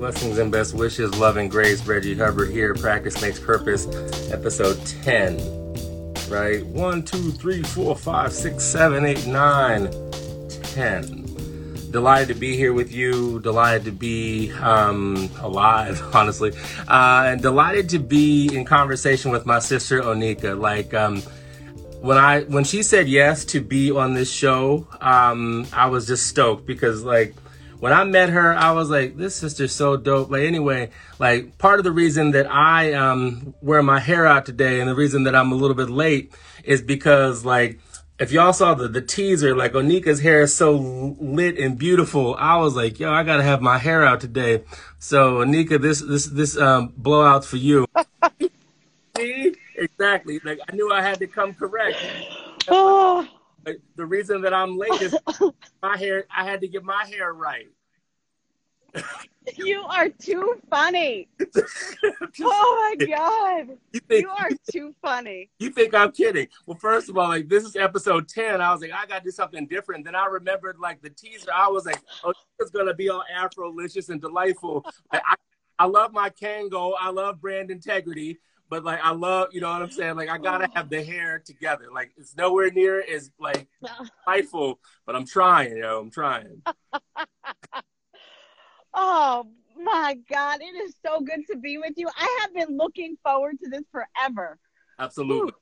Blessings and best wishes, love and grace. Reggie Hubbard here. Practice makes purpose, episode 10. Right? One, two, three, four, five, six, seven, eight, nine, ten. Delighted to be here with you. Delighted to be um, alive, honestly. Uh, and delighted to be in conversation with my sister Onika. Like, um, when I when she said yes to be on this show, um, I was just stoked because like when I met her, I was like, this sister's so dope. Like anyway, like part of the reason that I um wear my hair out today and the reason that I'm a little bit late is because like if y'all saw the, the teaser, like Onika's hair is so lit and beautiful. I was like, yo, I gotta have my hair out today. So Onika, this this this um blowout's for you. See? Exactly. Like I knew I had to come correct. Oh. The reason that I'm late is my hair. I had to get my hair right. you are too funny. oh my god. You, think, you are too funny. You think I'm kidding? Well, first of all, like this is episode 10. I was like, I gotta do something different. Then I remembered like the teaser. I was like, oh, it's gonna be all Afro-licious and delightful. I, I, I love my Kangol. I love brand integrity but like I love, you know what I'm saying? Like I gotta oh. have the hair together. Like it's nowhere near as like spiteful, but I'm trying, you know, I'm trying. oh my God, it is so good to be with you. I have been looking forward to this forever. Absolutely.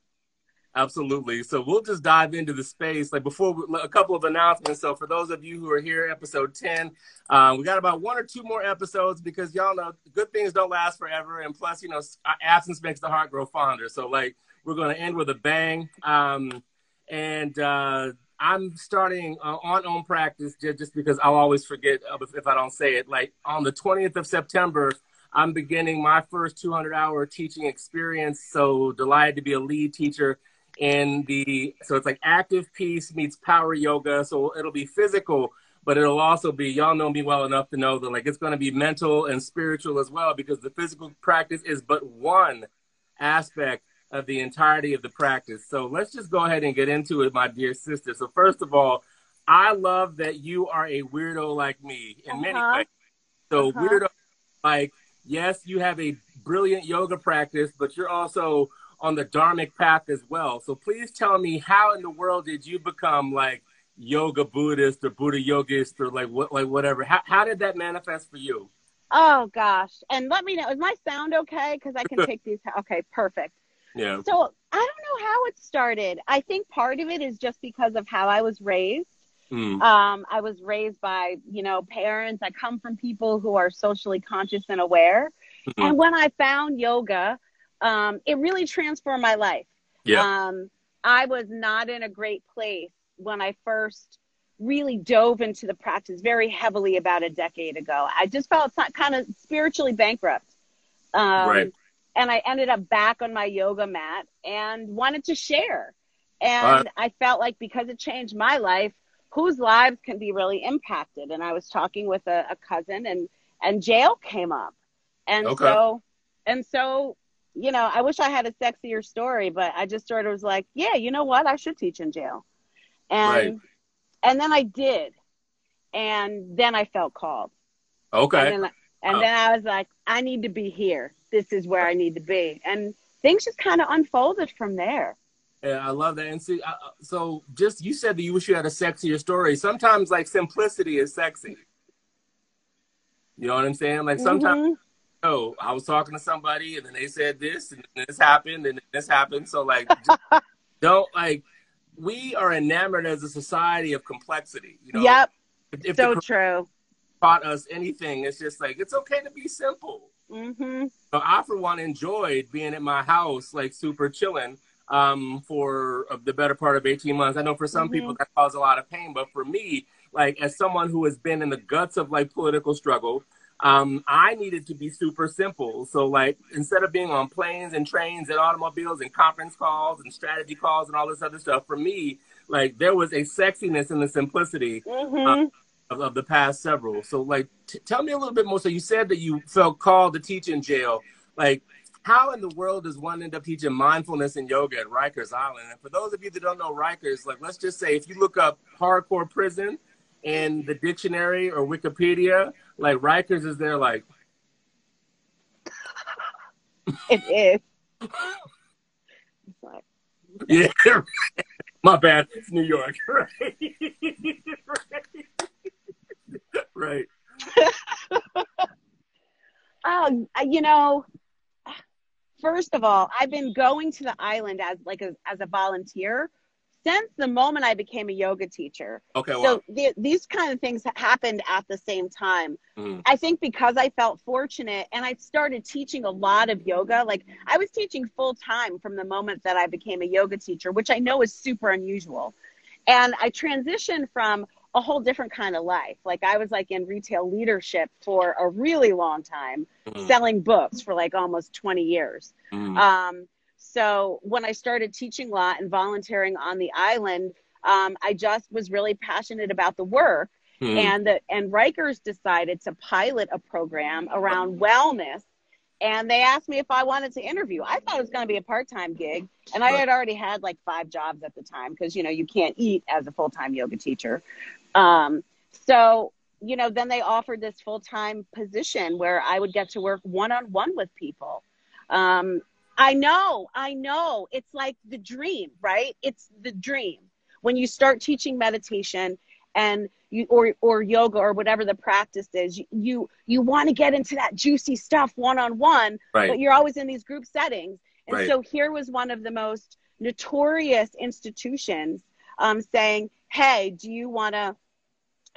Absolutely. So we'll just dive into the space. Like before, a couple of announcements. So for those of you who are here, episode 10, uh, we got about one or two more episodes because y'all know good things don't last forever. And plus, you know, absence makes the heart grow fonder. So like we're going to end with a bang. Um, and uh, I'm starting uh, on own practice just, because I'll always forget if I don't say it. Like on the 20th of September, I'm beginning my first 200 hour teaching experience. So delighted to be a lead teacher in the so it's like active peace meets power yoga. So it'll be physical, but it'll also be y'all know me well enough to know that like it's going to be mental and spiritual as well because the physical practice is but one aspect of the entirety of the practice. So let's just go ahead and get into it, my dear sister. So first of all, I love that you are a weirdo like me in uh-huh. many ways. So uh-huh. weirdo like yes, you have a brilliant yoga practice, but you're also on the dharmic path as well. So please tell me how in the world did you become like yoga Buddhist or Buddha yogist or like what like whatever? How how did that manifest for you? Oh gosh. And let me know, is my sound okay? Because I can take these okay, perfect. Yeah. So I don't know how it started. I think part of it is just because of how I was raised. Mm. Um, I was raised by, you know, parents. I come from people who are socially conscious and aware. Mm-hmm. And when I found yoga, um, it really transformed my life. Yeah. Um, I was not in a great place when I first really dove into the practice very heavily about a decade ago. I just felt kind of spiritually bankrupt. Um, right. And I ended up back on my yoga mat and wanted to share. And uh, I felt like because it changed my life, whose lives can be really impacted. And I was talking with a, a cousin and, and jail came up. And okay. so, and so you know, I wish I had a sexier story, but I just sort of was like, yeah, you know what? I should teach in jail. And right. and then I did. And then I felt called. Okay. And, then, and oh. then I was like, I need to be here. This is where I need to be. And things just kind of unfolded from there. Yeah, I love that. And see, uh, so just you said that you wish you had a sexier story. Sometimes, like simplicity is sexy. You know what I'm saying? Like sometimes mm-hmm oh, I was talking to somebody and then they said this and this happened and this happened. So like, don't like, we are enamored as a society of complexity. You know? Yep. If, if so true. Taught us anything, it's just like it's okay to be simple. Mm-hmm. So I, for one, enjoyed being at my house, like super chilling, um, for the better part of eighteen months. I know for some mm-hmm. people that caused a lot of pain, but for me, like as someone who has been in the guts of like political struggle, um, I needed to be super simple. So like instead of being on planes and trains and automobiles and conference calls and strategy calls and all this other stuff, for me, like there was a sexiness in the simplicity mm-hmm. of, of, the past several. So like, t- tell me a little bit more. So you said that you felt called to teach in jail. Like, how in the world does one end up teaching mindfulness and yoga at Rikers Island? And for those of you that don't know Rikers, like let's just say if you look up hardcore prison in the dictionary or Wikipedia, like Rikers is there like it is. yeah. My bad. It's New York. Right. right. um, you know, first of all, I've been going to the island as like a, as a volunteer since the moment I became a yoga teacher. Okay. So the, these kind of things happened at the same time. Mm-hmm. I think because I felt fortunate and I started teaching a lot of yoga. Like I was teaching full time from the moment that I became a yoga teacher, which I know is super unusual. And I transitioned from a whole different kind of life. Like I was like in retail leadership for a really long time, mm-hmm. selling books for like almost 20 years. Mm-hmm. Um, so when I started teaching law and volunteering on the island, um, I just was really passionate about the work. Mm-hmm. And the, and Rikers decided to pilot a program around wellness and they asked me if I wanted to interview. I thought it was going to be a part-time gig, and I had already had like five jobs at the time because you know you can't eat as a full-time yoga teacher. Um, so, you know, then they offered this full time position where I would get to work one on one with people. Um, I know, I know. It's like the dream, right? It's the dream. When you start teaching meditation and you or or yoga or whatever the practice is, you you, you want to get into that juicy stuff one on one, but you're always in these group settings. And right. so here was one of the most notorious institutions um, saying, "Hey, do you want to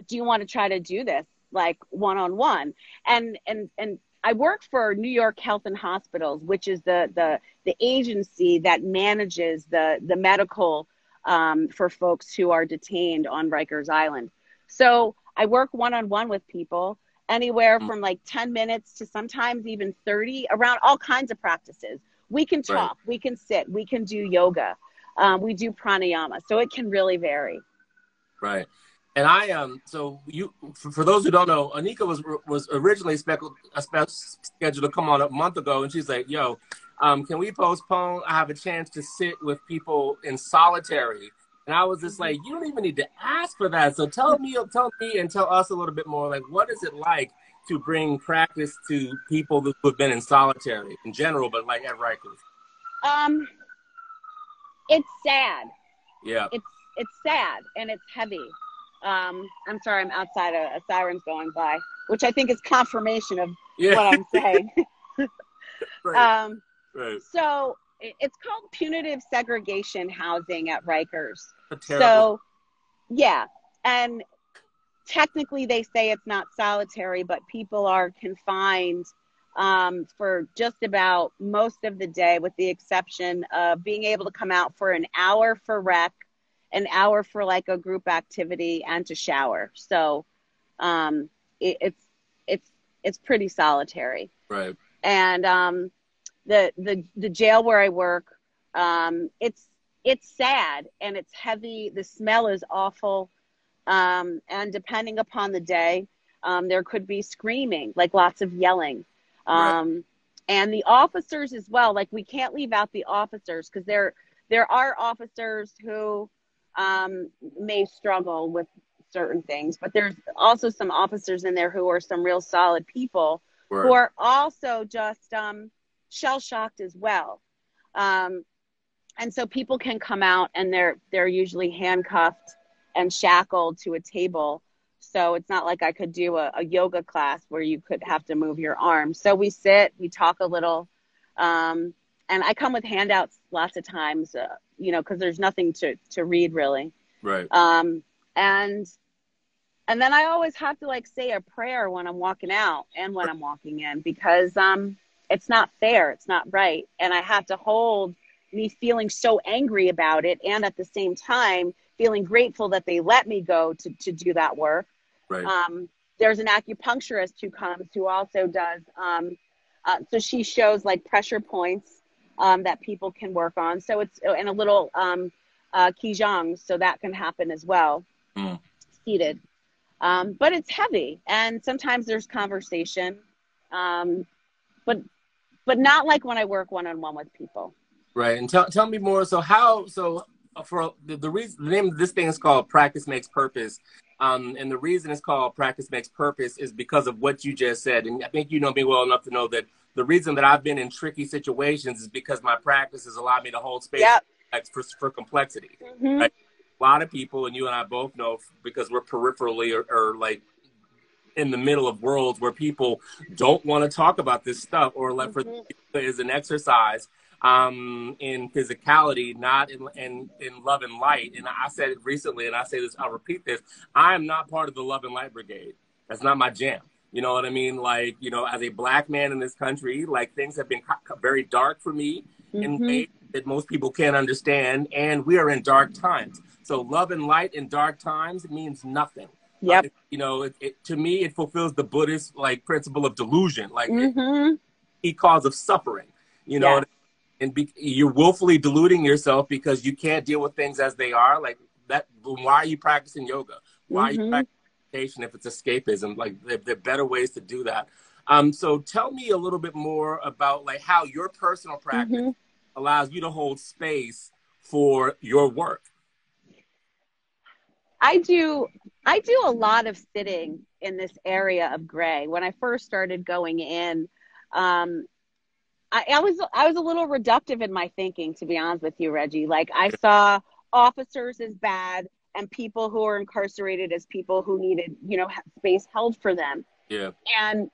do you want to try to do this like one on one?" And and and I work for New York Health and Hospitals, which is the the the agency that manages the the medical um, for folks who are detained on Rikers Island. So I work one on one with people anywhere mm. from like 10 minutes to sometimes even 30 around all kinds of practices. We can talk, right. we can sit, we can do yoga. Um, we do pranayama, so it can really vary. Right. And I um so you for, for those who don't know, Onika was was originally speckled, scheduled to come on a month ago, and she's like, "Yo, um, can we postpone? I have a chance to sit with people in solitary." And I was just like, "You don't even need to ask for that." So tell me, tell me, and tell us a little bit more. Like, what is it like to bring practice to people who have been in solitary in general, but like at Rikers? Um, it's sad. Yeah. It's it's sad and it's heavy. Um, I'm sorry, I'm outside. A, a, siren's going by, which I think is confirmation of yeah. what I'm saying. right. Um, right. So it's called punitive segregation housing at Rikers. So, yeah, and technically they say it's not solitary, but people are confined um, for just about most of the day, with the exception of being able to come out for an hour for rec, an hour for like a group activity, and to shower. So um, it, it's it's it's pretty solitary. Right. And um, the the the jail where I work, um, it's it's sad and it's heavy. The smell is awful, um, and depending upon the day, um, there could be screaming, like lots of yelling. Um, right. And the officers as well. Like we can't leave out the officers because there there are officers who um, may struggle with certain things, but there's also some officers in there who are some real solid people right. who are also just um, shell shocked as well. Um, and so people can come out and they're they're usually handcuffed and shackled to a table so it's not like I could do a, a, yoga class where you could have to move your arms. So we sit, we talk a little, um, and I come with handouts lots of times, uh, you know, because there's nothing to to read really. Right. Um, and and then I always have to like say a prayer when I'm walking out and when I'm walking in because um, it's not fair, it's not right, and I have to hold me feeling so angry about it and at the same time feeling grateful that they let me go to, to do that work. Right. Um, there's an acupuncturist who comes who also does, um, uh, so she shows like pressure points um, that people can work on. So it's, and a little um, uh, Qigong, so that can happen as well, mm. seated. Um, but it's heavy and sometimes there's conversation, um, but, but not like when I work one-on-one with people. Right. And tell, tell me more. So how, so for the, the reason the name of this thing is called practice makes purpose Um, and the reason it's called Practice Makes Purpose is because of what you just said. And I think you know me well enough to know that the reason that I've been in tricky situations is because my practice has allowed me to hold space yep. for, for complexity. Mm-hmm. Right? A lot of people, and you and I both know because we're peripherally or, or like in the middle of worlds where people don't want to talk about this stuff or like mm-hmm. for is an exercise um, in physicality, not in, in, in love and light. And I said it recently, and I say this, I'll repeat this. I am not part of the love and light brigade. That's not my jam. You know what I mean? Like, you know, as a black man in this country, like things have been very dark for me mm-hmm. in ways that most people can't understand. And we are in dark times. So love and light in dark times means nothing. Yep. Uh, you know, it, it, to me, it fulfills the Buddhist like principle of delusion, like mm-hmm. it, cause of suffering. You know, yeah and be, you're willfully deluding yourself because you can't deal with things as they are. Like that, why are you practicing yoga? Why mm-hmm. are you mm-hmm. Practicing if it's escapism? Like there, there, are better ways to do that. Um, so tell me a little bit more about like how your personal practice mm-hmm. allows you to hold space for your work. I do I do a lot of sitting in this area of gray. When I first started going in, um, I, I was I was a little reductive in my thinking, to be honest with you, Reggie. Like I saw officers as bad and people who are incarcerated as people who needed, you know, space held for them. Yeah. And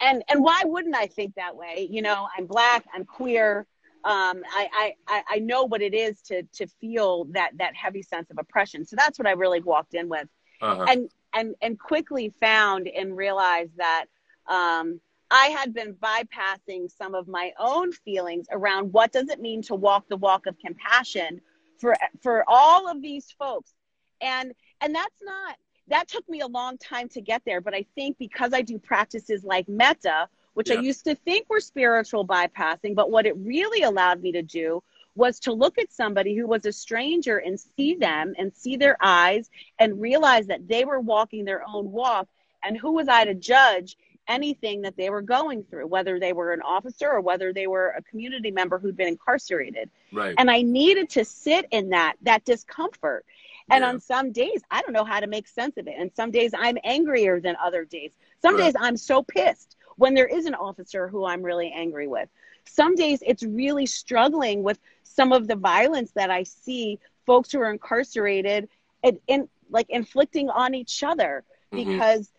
and and why wouldn't I think that way? You know, I'm black, I'm queer. Um, I, I I know what it is to to feel that that heavy sense of oppression. So that's what I really walked in with, uh-huh. and and and quickly found and realized that um, I had been bypassing some of my own feelings around what does it mean to walk the walk of compassion for for all of these folks. And and that's not that took me a long time to get there, but I think because I do practices like metta, which yeah. I used to think were spiritual bypassing, but what it really allowed me to do was to look at somebody who was a stranger and see them and see their eyes and realize that they were walking their own walk. And who was I to judge anything that they were going through, whether they were an officer or whether they were a community member who'd been incarcerated. Right. And I needed to sit in that that discomfort. And yeah. on some days, I don't know how to make sense of it. And some days I'm angrier than other days. Some right. days I'm so pissed when there is an officer who I'm really angry with. Some days it's really struggling with some of the violence that I see folks who are incarcerated and, and like inflicting on each other mm-hmm. because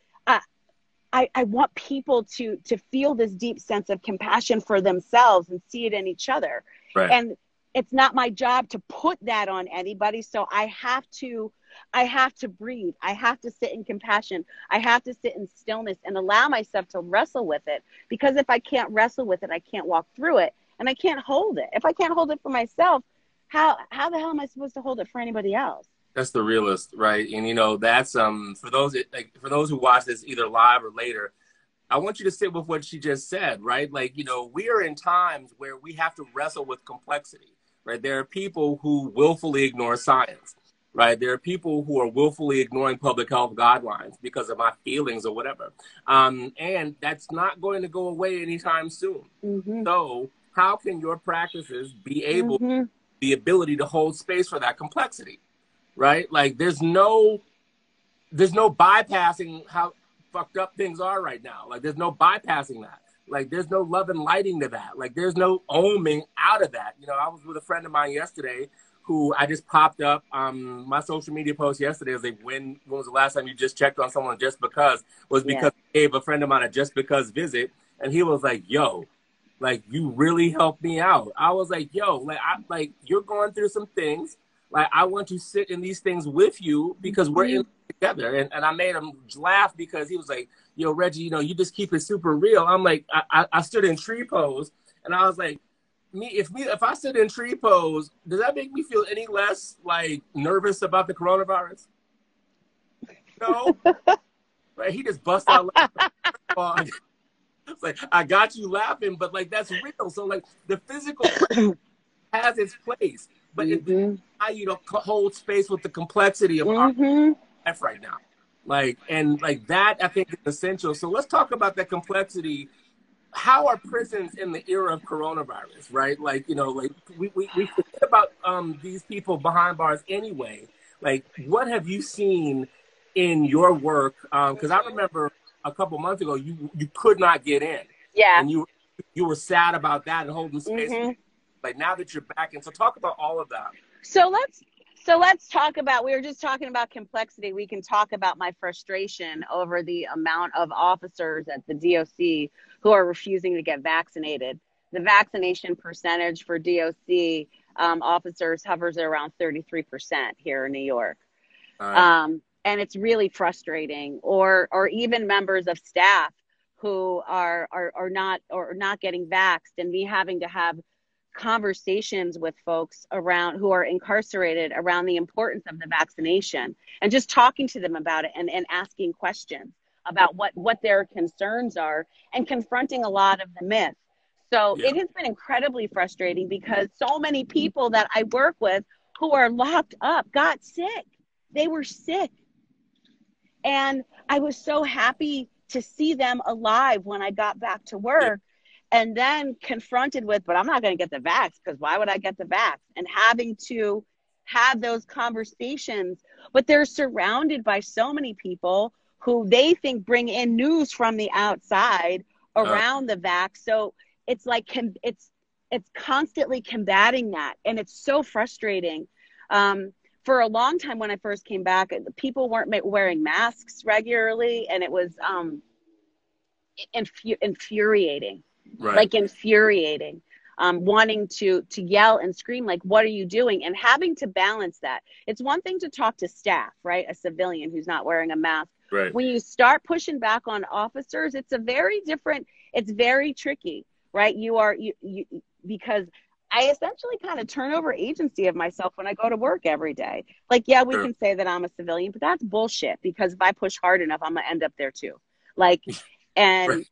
I, I want people to to feel this deep sense of compassion for themselves and see it in each other. Right. And it's not my job to put that on anybody. So I have to I have to breathe. I have to sit in compassion. I have to sit in stillness and allow myself to wrestle with it. Because if I can't wrestle with it, I can't walk through it and I can't hold it. If I can't hold it for myself, how how the hell am I supposed to hold it for anybody else? That's the realist, right? And you know, that's um for those like for those who watch this either live or later, I want you to sit with what she just said, right? Like, you know, we are in times where we have to wrestle with complexity, right? There are people who willfully ignore science, right? There are people who are willfully ignoring public health guidelines because of my feelings or whatever. Um, and that's not going to go away anytime soon. Mm-hmm. So, how can your practices be able mm-hmm. the ability to hold space for that complexity? right? Like there's no there's no bypassing how fucked up things are right now. Like there's no bypassing that. Like there's no love and lighting to that. Like there's no oming out of that. You know, I was with a friend of mine yesterday who I just popped up um my social media post yesterday was like when when was the last time you just checked on someone just because was because yeah. I gave a friend of mine a just because visit and he was like, yo, like you really helped me out. I was like, yo, like I like you're going through some things like I want to sit in these things with you because we're in mm-hmm. together. And, and I made him laugh because he was like, yo, Reggie, you know, you just keep it super real. I'm like, I, I, I stood in tree pose and I was like, me if me if I sit in tree pose, does that make me feel any less like nervous about the coronavirus? No. right? He just bust out laughing. it's like I got you laughing, but like that's real. So like the physical has its place but mm-hmm. how you to hold space with the complexity of mm-hmm. life right now. Like and like that, I think is essential. So let's talk about that complexity. How are prisons in the era of coronavirus, right? Like you know, like we we, we forget about um, these people behind bars anyway. Like, what have you seen in your work? Because um, I remember a couple months ago, you you could not get in. Yeah. And you you were sad about that and holding space. Mm-hmm. Like now that you're back, and so talk about all of that. So let's so let's talk about. We were just talking about complexity. We can talk about my frustration over the amount of officers at the DOC who are refusing to get vaccinated. The vaccination percentage for DOC um, officers hovers around 33% here in New York. Right. Um, and it's really frustrating. Or, or even members of staff who are, are, are not or not getting vaxxed and me having to have conversations with folks around who are incarcerated around the importance of the vaccination and just talking to them about it and, and asking questions about what what their concerns are and confronting a lot of the myths so yeah. it has been incredibly frustrating because so many people that i work with who are locked up got sick. They were sick. And i was so happy to see them alive when i got back to work and then confronted with, but I'm not going to get the vax because why would I get the vax? And having to have those conversations, but they're surrounded by so many people who they think bring in news from the outside around uh, the vax. So it's like it's it's constantly combating that, and it's so frustrating. Um, for a long time, when I first came back, people weren't wearing masks regularly, and it was um, infu- infuriating right. like infuriating um, wanting to to yell and scream like what are you doing and having to balance that it's one thing to talk to staff right a civilian who's not wearing a mask right. when you start pushing back on officers it's a very different it's very tricky right you are you, you because I essentially kind of turn over agency of myself when I go to work every day. Like, yeah, we sure. can say that I'm a civilian, but that's bullshit because if I push hard enough, I'm gonna end up there too. Like, and right.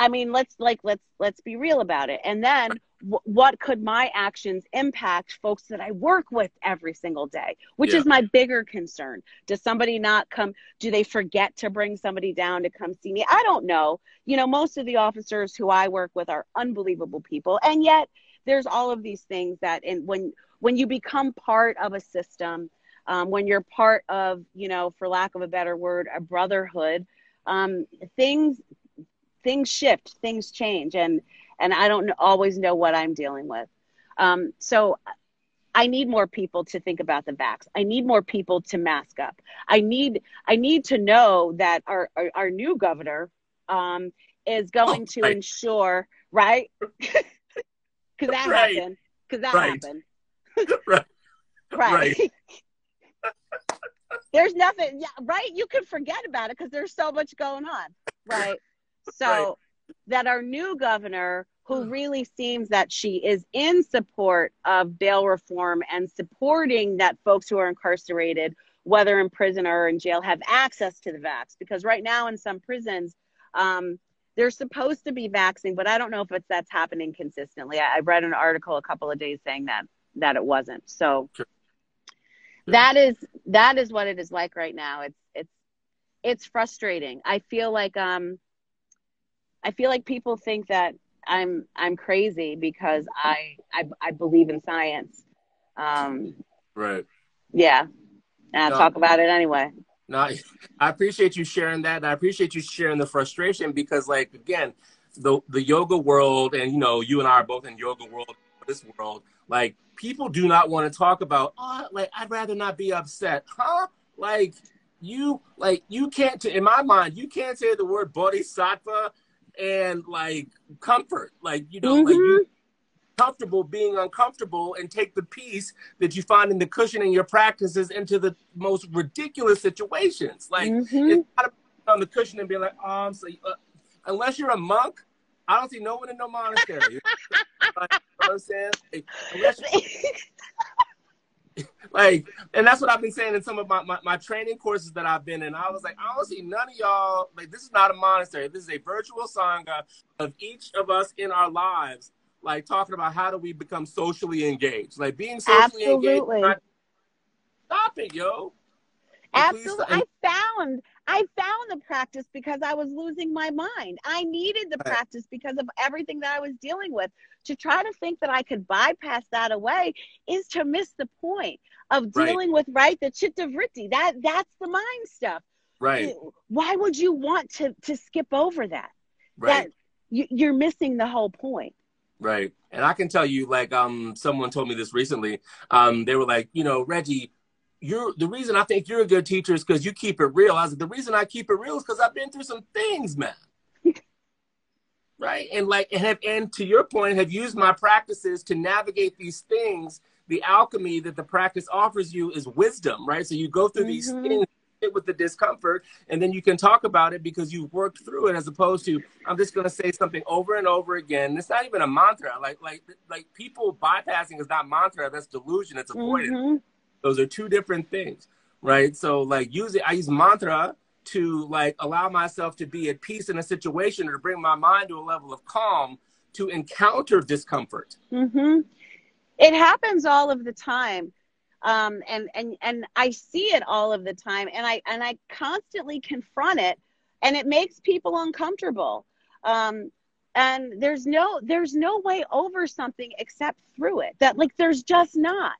I mean, let's like let's let's be real about it. And then w- what could my actions impact folks that I work with every single day, which yeah. is my bigger concern. Does somebody not come? Do they forget to bring somebody down to come see me? I don't know. You know, most of the officers who I work with are unbelievable people, and yet there's all of these things that, and when when you become part of a system, um, when you're part of, you know, for lack of a better word, a brotherhood, um, things things shift, things change, and and I don't always know what I'm dealing with. Um, so I need more people to think about the vax. I need more people to mask up. I need I need to know that our our, our new governor um, is going oh, to right. ensure right because that right. happened because that right. happened right right. there's nothing yeah right you can forget about it because there's so much going on right so right. that our new governor, who hmm. really seems that she is in support of bail reform and supporting that folks who are incarcerated, whether in prison or in jail, have access to the vax. Because right now in some prisons, um, they're supposed to be vaccinating, but I don't know if it's that's happening consistently. I, I read an article a couple of days saying that that it wasn't. So sure. that is that is what it is like right now. It's it's it's frustrating. I feel like um I feel like people think that I'm I'm crazy because I I, I believe in science. Um, right. Yeah. And I no, talk about it anyway. No, I appreciate you sharing that. And I appreciate you sharing the frustration because, like, again, the the yoga world, and you know, you and I are both in yoga world, this world. Like, people do not want to talk about. Oh, like, I'd rather not be upset, huh? Like, you like you can't. In my mind, you can't say the word bodhisattva and like comfort, like you know, mm-hmm. like you comfortable being uncomfortable and take the peace that you find in the cushion in your practices into the most ridiculous situations. Like mm-hmm. it's not on the cushion and be like, oh, I'm so, uh, unless you're a monk, I don't see no one in no monastery. you know what I'm saying? Like, unless like, and that's what I've been saying in some of my, my, my, training courses that I've been in. I was like, I don't see none of y'all, like, this is not a monastery. This is a virtual Sangha of each of us in our lives, like, talking about how do we become socially engaged. Like, being socially Absolutely. engaged. Stop it, yo. Absolutely. I found I found the practice because I was losing my mind. I needed the right. practice because of everything that I was dealing with. To try to think that I could bypass that away is to miss the point of dealing right. with right the chitta vritti. That that's the mind stuff. Right. Why would you want to to skip over that? Right. That you, you're missing the whole point. Right. And I can tell you, like, um, someone told me this recently. Um, they were like, you know, Reggie, you're the reason I think you're a good teacher is because you keep it real. I was like, the reason I keep it real is because I've been through some things, man. Right. And like, and have, and to your point, have used my practices to navigate these things. The alchemy that the practice offers you is wisdom, right? So you go through mm-hmm. these things with the discomfort and then you can talk about it because you've worked through it as opposed to i'm just going to say something over and over again it's not even a mantra like like like people bypassing is not mantra that's delusion it's avoidance mm-hmm. those are two different things right so like using i use mantra to like allow myself to be at peace in a situation or to bring my mind to a level of calm to encounter discomfort mm-hmm. it happens all of the time um, and and and I see it all of the time, and I and I constantly confront it, and it makes people uncomfortable. Um, and there's no there's no way over something except through it. That like there's just not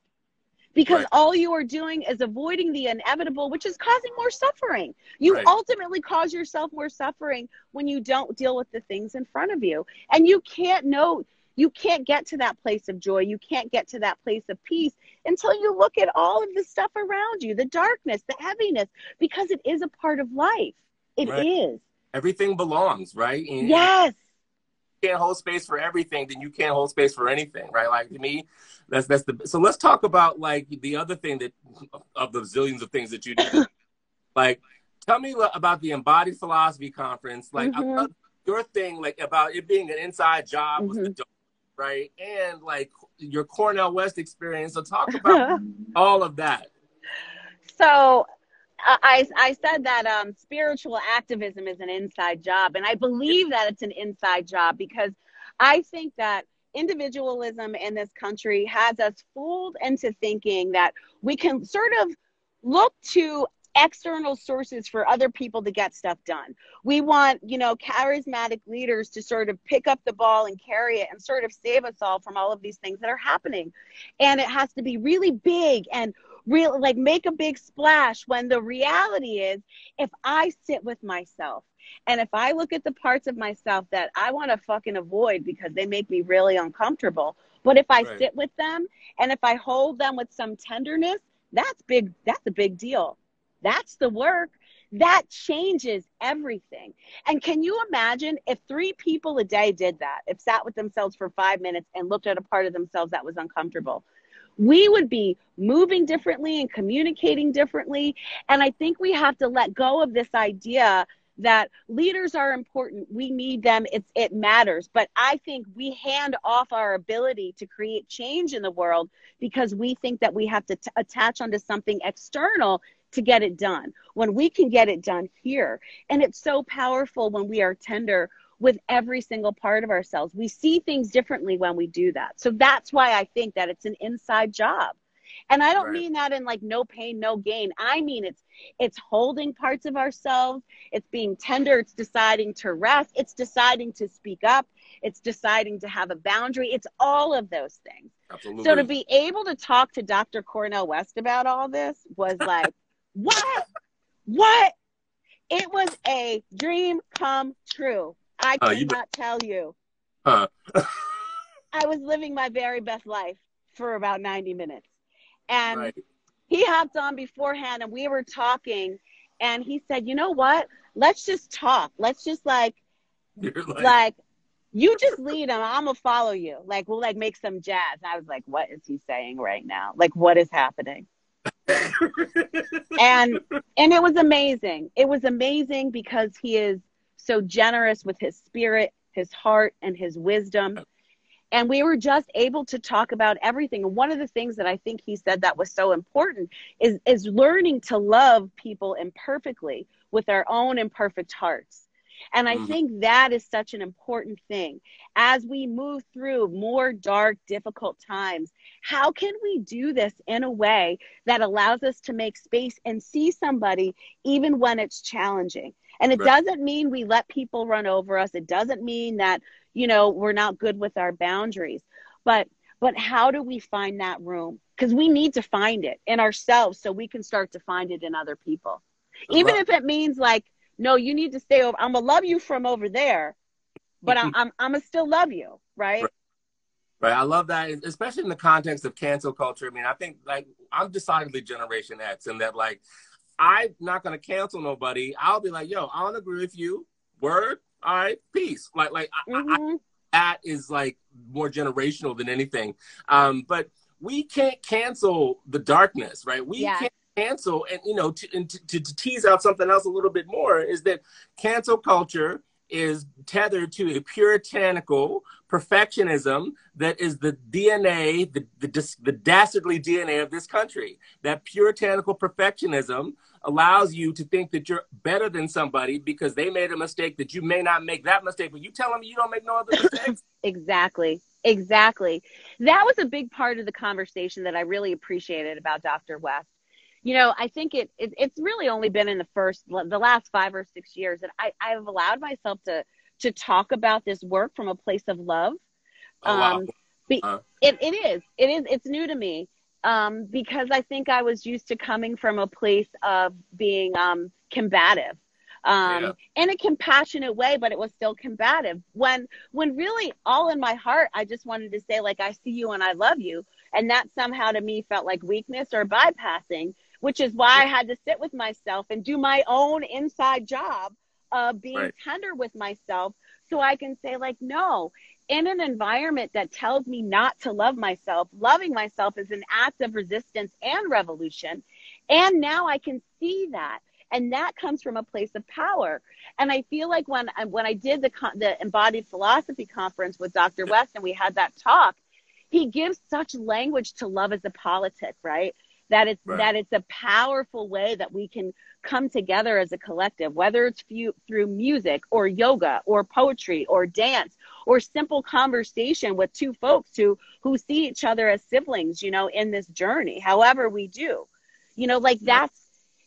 because right. all you are doing is avoiding the inevitable, which is causing more suffering. You right. ultimately cause yourself more suffering when you don't deal with the things in front of you. And you can't know you can't get to that place of joy. You can't get to that place of peace until you look at all of the stuff around you, the darkness, the heaviness, because it is a part of life. It right. is. Everything belongs, right? And yes. Can't hold space for everything, then you can't hold space for anything, right? Like to me, that's that's the so let's talk about like the other thing that of the zillions of things that you do. like tell me about the embodied philosophy conference. Like mm-hmm. your thing, like about it being an inside job mm-hmm. with the right? And like your Cornel West experience. So talk about all of that. So I, I said that um, spiritual activism is an inside job, and I believe that it's an inside job because I think that individualism in this country has us fooled into thinking that we can sort of look to external sources for other people to get stuff done. We want, you know, charismatic leaders to sort of pick up the ball and carry it and sort of save us all from all of these things that are happening. And it has to be really big and real like make a big splash when the reality is if I sit with myself and if I look at the parts of myself that I want to fucking avoid because they make me really uncomfortable, but if I right. sit with them and if I hold them with some tenderness, that's big that's a big deal that's the work. That changes everything. And can you imagine if three people a day did that, if sat with themselves for five minutes and looked at a part of themselves that was uncomfortable? We would be moving differently and communicating differently. And I think we have to let go of this idea that leaders are important. We need them. It's it matters. But I think we hand off our ability to create change in the world because we think that we have to t- attach onto something external to get it done, when we can get it done here. And it's so powerful when we are tender with every single part of ourselves. We see things differently when we do that. So that's why I think that it's an inside job. And I don't right. mean that in like no pain, no gain. I mean it's it's holding parts of ourselves, it's being tender, it's deciding to rest, it's deciding to speak up, it's deciding to have a boundary. It's all of those things. Absolutely. So to be able to talk to Dr. Cornel West about all this was like what? What? It was a dream come true. I uh, cannot tell you. Huh. I was living my very best life for about 90 minutes. And right. he hopped on beforehand and we were talking and he said, "You know what? Let's just talk. Let's just like like, like you just lead them. I'm gonna follow you. Like we'll like make some jazz." And I was like, "What is he saying right now? Like what is happening?" and and it was amazing. It was amazing because he is so generous with his spirit, his heart, and his wisdom. And we were just able to talk about everything. And one of the things that I think he said that was so important is is learning to love people imperfectly with our own imperfect hearts. And I mm-hmm. think that is such an important thing. As we move through more dark, difficult times, how can we do this in a way that allows us to make space and see somebody even when it's challenging? And it right. doesn't mean we let people run over us. It doesn't mean that, you know, we're not good with our boundaries. But but how do we find that room? Because we need to find it in ourselves so we can start to find it in other people. Even if it means like no, you need to stay over. I'm gonna love you from over there, but mm-hmm. I'm I'm, I'm gonna still love you, right? right? Right. I love that, especially in the context of cancel culture. I mean, I think like I'm decidedly Generation X, and that like I'm not gonna cancel nobody. I'll be like, yo, I don't agree with you. Word. All right. Peace. Like like mm-hmm. I, I, mm-hmm. that is like more generational than anything. Um, but we can't cancel the darkness, right? We yeah. can't cancel and you know to, and to, to, to tease out something else a little bit more is that cancel culture is tethered to a puritanical perfectionism that is the DNA, the, the, the, dastardly DNA of this country. That puritanical perfectionism allows you to think that you're better than somebody because they made a mistake that you may not make that mistake, but you tell them you don't make no other mistakes. exactly. Exactly. That was a big part of the conversation that I really appreciated about Dr. West you know, I think it, it, it's really only been in the first the last five or six years that I I've allowed myself to to talk about this work from a place of love. Oh, wow. Um, be, uh. it, it is it is it's new to me um, because I think I was used to coming from a place of being um, combative um, yeah. in a compassionate way, but it was still combative. When when really all in my heart, I just wanted to say like I see you and I love you, and that somehow to me felt like weakness or bypassing which is why I had to sit with myself and do my own inside job of being right. tender with myself so I can say, like, no, in an environment that tells me not to love myself, loving myself is an act of resistance and revolution. And now I can see that. And that comes from a place of power. And I feel like when I, when I did the, the embodied philosophy conference with Dr. West and we had that talk, he gives such language to love as a politic, right? That it's right. that it's a powerful way that we can come together as a collective whether it's few, through music or yoga or poetry or dance or simple conversation with two folks who who see each other as siblings you know in this journey however we do. You know like that's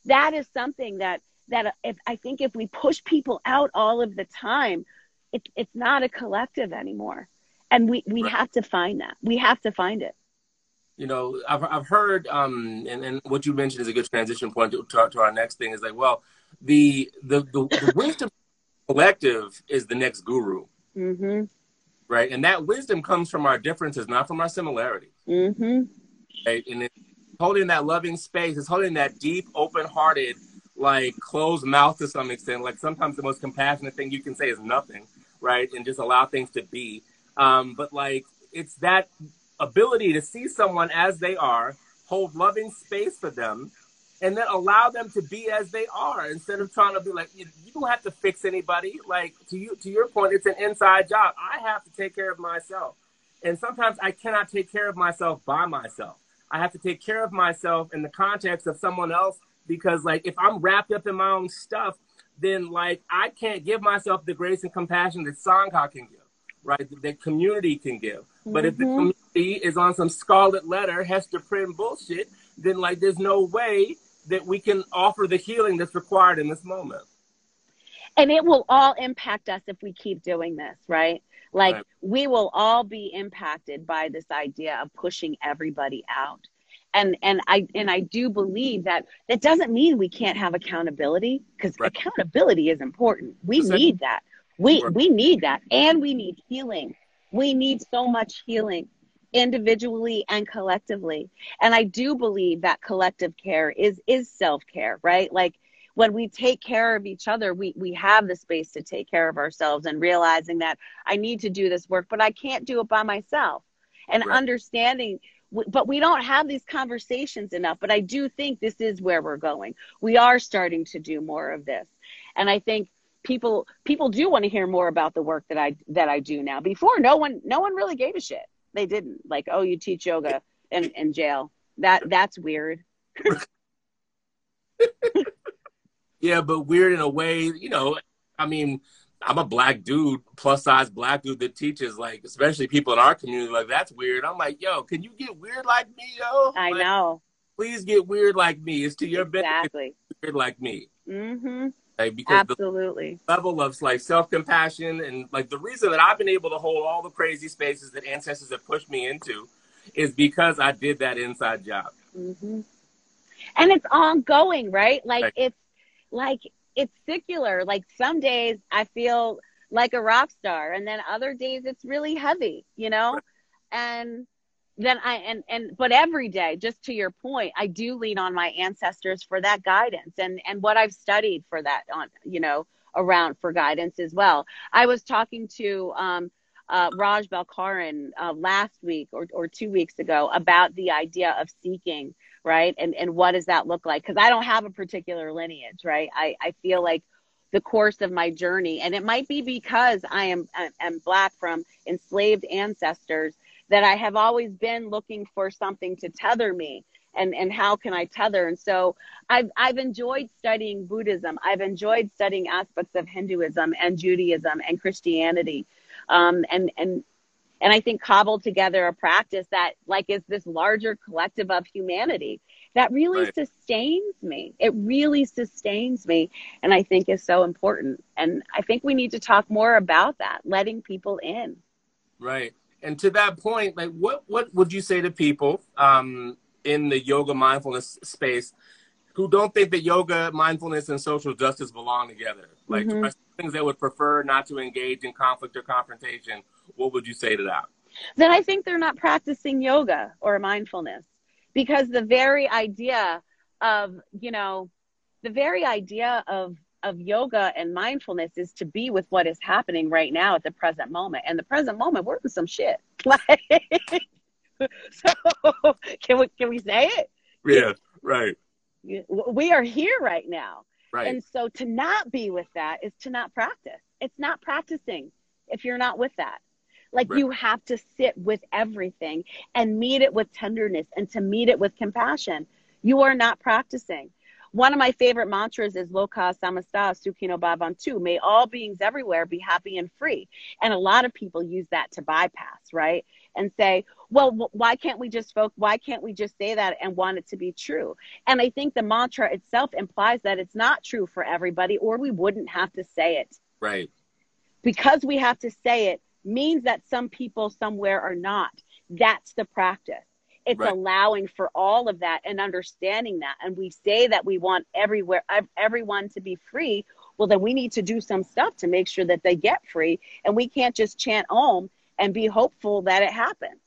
that is something that that if i think if we push people out all of the time it, it's not a collective anymore. And we we right. have to find that. We have to find it you know, I've, I've heard, um, and, and what you mentioned is a good transition point to, to, our, to our next thing is like, well, the, the, the, the wisdom collective is the next guru. Mm-hmm. Right. And that wisdom comes from our differences, not from our similarities. Mm-hmm. Right. And it's holding that loving space is holding that deep, open hearted, like closed mouth to some extent. Like sometimes the most compassionate thing you can say is nothing. Right. And just allow things to be. Um, but like, it's that ability to see someone as they are, hold loving space for them, and then allow them to be as they are instead of trying to be like you, you don't have to fix anybody. Like to you, to your point, it's an inside job. I have to take care of myself, and sometimes I cannot take care of myself by myself. I have to take care of myself in the context of someone else because, like, if I'm wrapped up in my own stuff, then like I can't give myself the grace and compassion that Sangha can give, right? That community can give. But if the mm-hmm. community is on some scarlet letter, Hester Prynne bullshit, then like there's no way that we can offer the healing that's required in this moment. And it will all impact us if we keep doing this, right? Like right. we will all be impacted by this idea of pushing everybody out. And and I and I do believe that that doesn't mean we can't have accountability because right. accountability is important. We need that. We we need that and we need healing we need so much healing individually and collectively. And I do believe that collective care is is self-care, right? Like when we take care of each other, we we have the space to take care of ourselves and realizing that I need to do this work, but I can't do it by myself. And right. understanding but we don't have these conversations enough but i do think this is where we're going we are starting to do more of this and i think people people do want to hear more about the work that I that I do now. Before no one no one really gave a shit. They didn't. Like, oh, you teach yoga in, in jail. That that's weird. yeah, but weird in a way, you know, I mean, I'm a black dude, plus size black dude that teaches, like, especially people in our community, like, that's weird. I'm like, yo, can you get weird like me, yo? I like, know. Please get weird like me. It's to your exactly. benefit. Weird like me. Mm-hmm. Like, because Absolutely. the level of like self compassion and like the reason that I've been able to hold all the crazy spaces that ancestors have pushed me into is because I did that inside job. Mm-hmm. And it's ongoing, right? Like Right. it's like it's secular. Like some days I feel like a rock star, and then other days it's really heavy, you know. And then I and and but every day, just to your point, I do lean on my ancestors for that guidance and and what I've studied for that on you know around for guidance as well. I was talking to um, uh, Raj Balkaran uh, last week or, or two weeks ago about the idea of seeking, right? And and what does that look like? Because I don't have a particular lineage, right? I, I feel like the course of my journey, and it might be because I am am black from enslaved ancestors that I have always been looking for something to tether me. And, and how can I tether? And so I've, I've enjoyed studying Buddhism. I've enjoyed studying aspects of Hinduism and Judaism and Christianity um, and and and I think cobbled together a practice that like is this larger collective of humanity that really Right. sustains me. It really sustains me, and I think is so important. And I think we need to talk more about that, letting people in. Right. And to that point, like what what would you say to people um in the yoga mindfulness space who don't think that yoga, mindfulness, and social justice belong together? Like Mhm. things that would prefer not to engage in conflict or confrontation. What would you say to that? then I think they're not practicing yoga or mindfulness because the very idea of, you know, the very idea of of yoga and mindfulness is to be with what is happening right now at the present moment. And the present moment, we're in some shit. Like, so can we can we say it? Yeah, right, We are here right now. right, And so to not be with that is to not practice. It's not practicing if you're not with that. Like Right. you have to sit with everything and meet it with tenderness and to meet it with compassion. You are not practicing. One of my favorite mantras is Loka Samasta Sukhino Bhavantu. May all beings everywhere be happy and free. And a lot of people use that to bypass, right? And say, well, why can't we just folk? Why can't we just say that and want it to be true? And I think the mantra itself implies that it's not true for everybody, or we wouldn't have to say it. right, Because we have to say it means that some people somewhere are not. That's the practice. It's Right. allowing for all of that and understanding that. And we say that we want everywhere everyone to be free. Well, then we need to do some stuff to make sure that they get free. And we can't just chant om and be hopeful that it happens.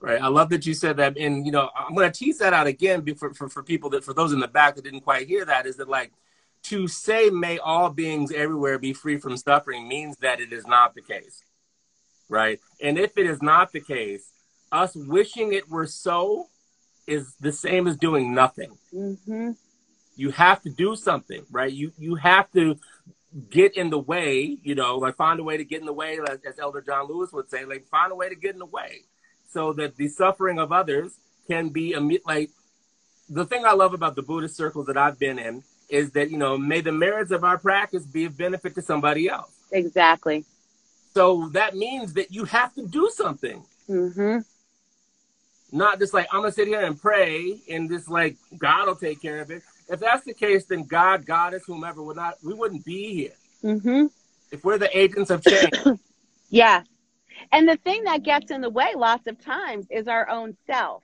right. I love that you said that, and you know, I'm going to tease that out again for, for for people that for those in the back that didn't quite hear that is that like to say may all beings everywhere be free from suffering means that it is not the case, right? And if it is not the case, us wishing it were so is the same as doing nothing. hmm you have to do something, right? You you have to get in the way, you know, like find a way to get in the way, as, as Elder John Lewis would say, like find a way to get in the way, so that the suffering of others can be like. The thing I love about the Buddhist circles that I've been in is that you know, may the merits of our practice be of benefit to somebody else. Exactly. So that means that you have to do something, hmm not just like I'm gonna sit here and pray and just like God will take care of it. If that's the case, then God, Goddess, whomever would not, we wouldn't be here. hmm if we're the agents of change, Yeah. And the thing that gets in the way lots of times is our own self,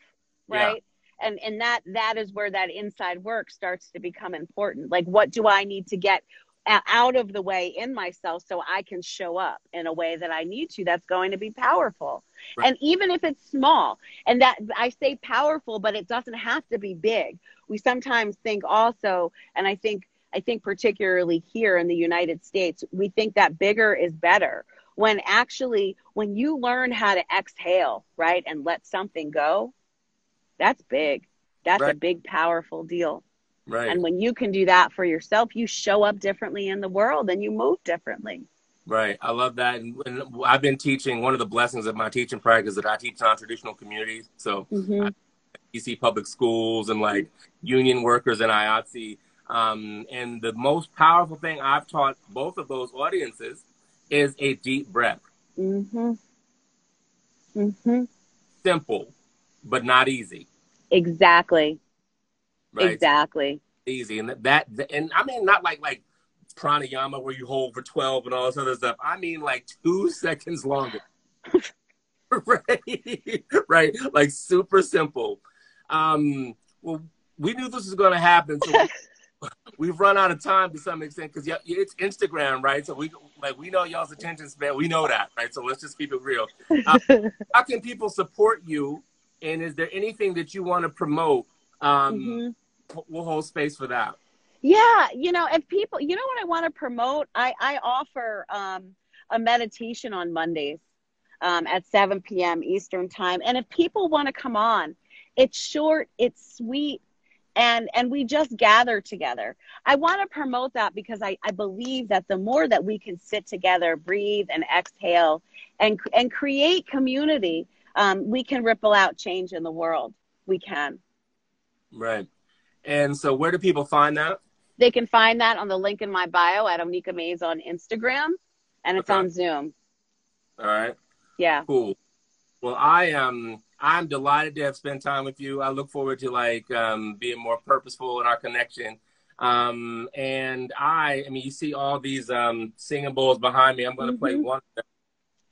right? And and that that is where that inside work starts to become important. Like what do I need to get out of the way in myself so I can show up in a way that I need to that's going to be powerful. Right. And even if it's small, and that I say powerful, but it doesn't have to be big. We sometimes think also, and I think I think particularly here in the United States, we think that bigger is better. When actually, when you learn how to exhale, right, and let something go, that's big. That's a big, powerful deal. right? And when you can do that for yourself, you show up differently in the world and you move differently. Right. I love that. And, and I've been teaching. One of the blessings of my teaching practice that I teach non-traditional communities. So Mm-hmm. DC public schools and like union workers and IATSE. Um, and the most powerful thing I've taught both of those audiences is a deep breath. Mm-hmm. Mm-hmm. Simple, but not easy. Exactly. Right? Exactly. Easy, and that, and I mean not like like pranayama where you hold for twelve and all this other stuff. I mean like two seconds longer. right, right, like super simple. Um, well, we knew this was going to happen, so we've run out of time to some extent because it's Instagram, right? So we like we know y'all's attention span. We know that, right? So let's just keep it real. Uh, how can people support you? And is there anything that you want to promote? Um, mm-hmm. We'll hold space for that. Yeah, you know, if people, you know what I want to promote? I I offer um, a meditation on Mondays um, at 7 p.m. Eastern time, and if people want to come on, it's short, it's sweet, and and we just gather together i want to promote that because I, I believe that the more that we can sit together breathe and exhale and and create community um, we can ripple out change in the world we can right and so where do people find that they can find that on the link in my bio at onika mays on instagram and it's okay. on zoom all right yeah cool well i am um, I'm delighted to have spent time with you. I look forward to like um, being more purposeful in our connection. Um, and I, I mean, you see all these um, singing bowls behind me. I'm going to mm-hmm. play one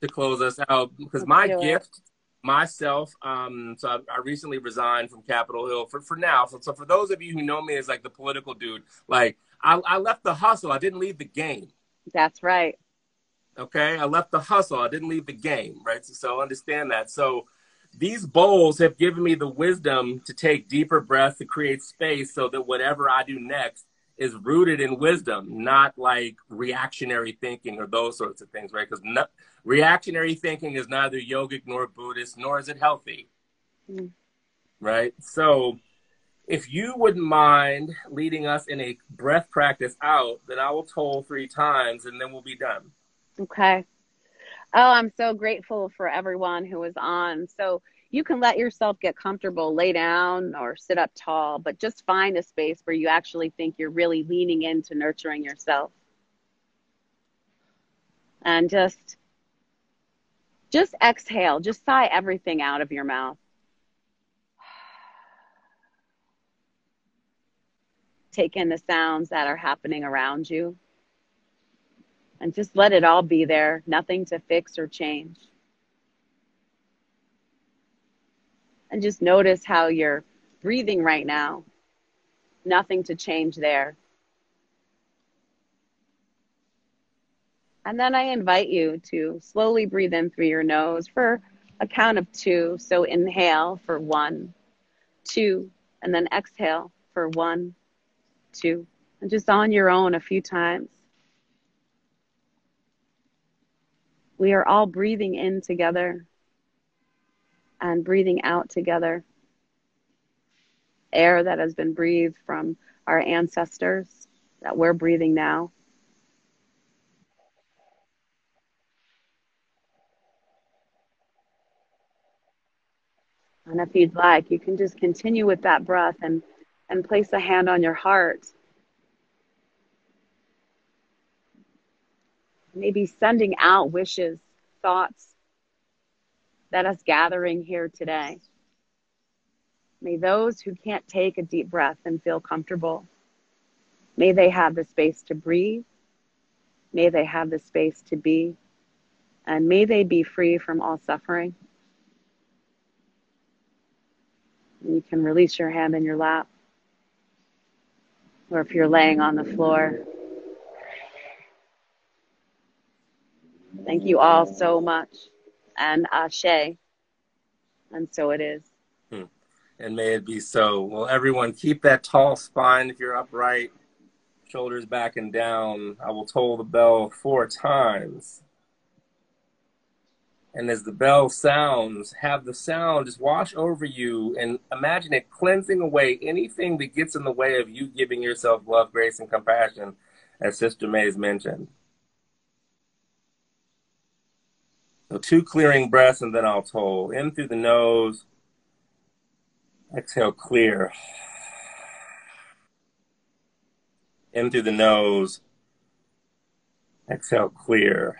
to close us out because my gift, myself. Um, so I, I, recently resigned from Capitol Hill for for now. So, so for those of you who know me as like the political dude, like I, I left the hustle. I didn't leave the game. That's right. Okay, I left the hustle. I didn't leave the game. Right. So, so understand that. So these bowls have given me the wisdom to take deeper breaths to create space so that whatever I do next is rooted in wisdom, not like reactionary thinking or those sorts of things, right? Because no, reactionary thinking is neither yogic nor Buddhist, nor is it healthy, mm. right? So, if you wouldn't mind leading us in a breath practice out, then I will toll three times and then we'll be done. Okay. Oh, I'm so grateful for everyone who was on. So you can let yourself get comfortable, lay down or sit up tall, but just find a space where you actually think you're really leaning into nurturing yourself. And just just exhale, just sigh everything out of your mouth. Take in the sounds that are happening around you and just let it all be there, nothing to fix or change. And just notice how you're breathing right now, nothing to change there. And then I invite you to slowly breathe in through your nose for a count of two. So inhale for one, two, and then exhale for one, two, and just on your own a few times. We are all breathing in together and breathing out together. Air that has been breathed from our ancestors that we're breathing now. And if you'd like, you can just continue with that breath and, and place a hand on your heart maybe sending out wishes, thoughts that us gathering here today. May those who can't take a deep breath and feel comfortable, may they have the space to breathe. May they have the space to be. And may they be free from all suffering. You can release your hand in your lap. Or if you're laying on the floor, Thank you all so much. And Ashe. And so it is. Hmm. And may it be so. Well, everyone, keep that tall spine if you're upright, shoulders back and down. I will toll the bell four times. And as the bell sounds, have the sound just wash over you and imagine it cleansing away anything that gets in the way of you giving yourself love, grace, and compassion, as Sister Mays mentioned. So two clearing breaths and then I'll toll. In through the nose. Exhale, clear. In through the nose. Exhale, clear.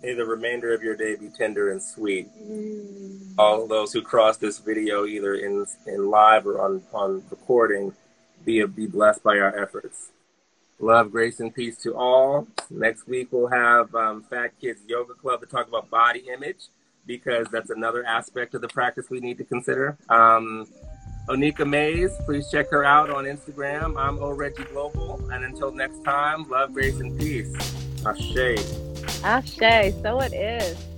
May the remainder of your day be tender and sweet. Mm. All those who cross this video, either in in live or on, on recording, be be blessed by our efforts. Love, grace, and peace to all. Next week we'll have um, Fat Kids Yoga Club to talk about body image because that's another aspect of the practice we need to consider. Um, Onika Mays, please check her out on Instagram. I'm O Reggie Global, and until next time, love, grace, and peace. Ashe. Ashe, so it is.